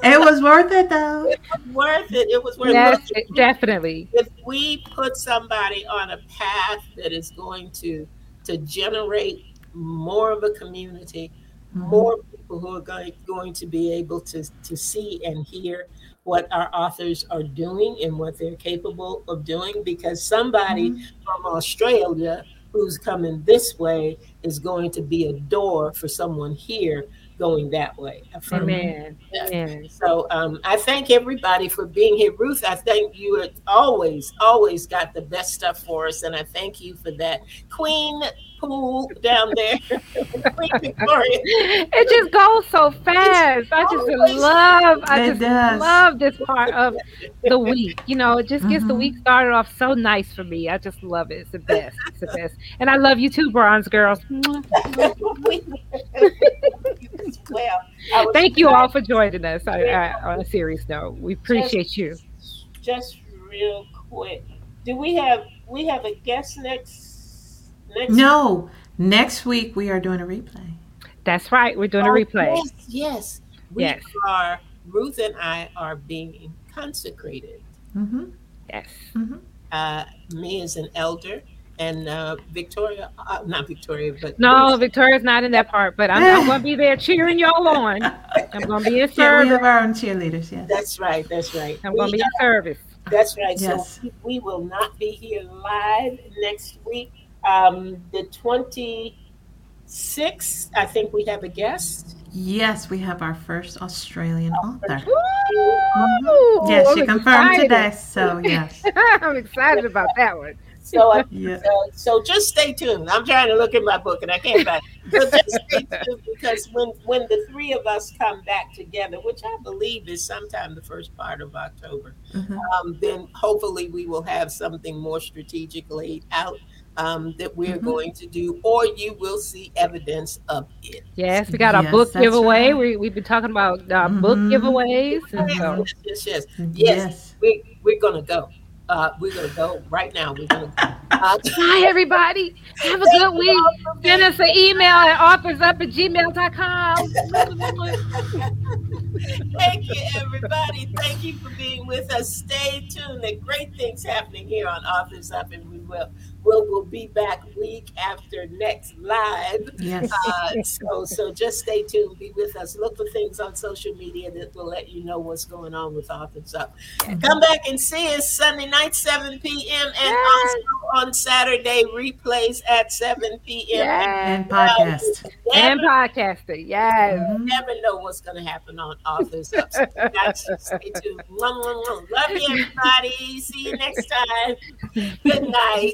It was worth it though. It was worth it. It was worth Yes, it. definitely. if we put somebody on a path that is going to to generate more of a community mm-hmm. more people who are going, going to be able to, to see and hear what our authors are doing and what they're capable of doing because somebody mm-hmm. from australia who's coming this way is going to be a door for someone here going that way. From- Amen. Amen. So um, I thank everybody for being here. Ruth, I thank you have always, always got the best stuff for us, and I thank you for that. Queen Pool down there, It just goes so fast. I just love. I just love this part of the week. You know, it just gets the Mhm. week started off so nice for me. I just love it. It's the best. It's the best. And I love you too, Bronze Girls. Mwah. well, I was Thank you all for joining us. I, I, on a serious note, we appreciate you. Just real quick, do we have we have a guest next? Next No, next week we are doing a replay. That's right. We're doing a Oh, replay. Yes, yes. We Yes. are. Ruth and I are being consecrated. hmm Yes. Uh, me as an elder, and uh, Victoria, uh, not Victoria, but No, Victoria's not in that part, but I'm, I'm going to be there cheering y'all on. I'm going to be in Yeah, we have our own cheerleaders. Yes. That's right. That's right. I'm going to be in service. That's right. Yes. So we, we will not be here live next week. Um, the 26th, I think we have a guest. Yes, we have our first Australian author. Ooh, Yes, she I'm confirmed excited. today. So yes. I'm excited about that one. So, uh, Yeah. uh, so just stay tuned. I'm trying to look at my book and I can't find it. So just stay tuned because when when the three of us come back together, which I believe is sometime the first part of October, Mhm. um, then hopefully we will have something more strategically out um, that we're Mhm. going to do, or you will see evidence of it. Yes, we got our Yes, book giveaway. right. We, we've been talking about uh, book Mhm. giveaways. So, Yes, yes, yes. Yes. Yes. We, we're going to go. Uh, we're going to go right now. We're going to go. Uh, Hi, everybody. Have a good week. Send us an email at authorsup at gmail.com. Thank you, everybody. Thank you for being with us. Stay tuned. There great things happening here on Authors Up, and we will we'll, we'll be back week after next live. Yes. Uh, so so just stay tuned. Be with us. Look for things on social media that will let you know what's going on with Authors Up. Come back and see us Sunday night, 7 p.m. and Yes. also on Saturday replays at 7 p.m. Yes. And podcast. And Never, podcaster. Yes. Mhm. never know what's going to happen on Authors Up. So you got stay tuned. Love you, everybody. See you next time. Good night.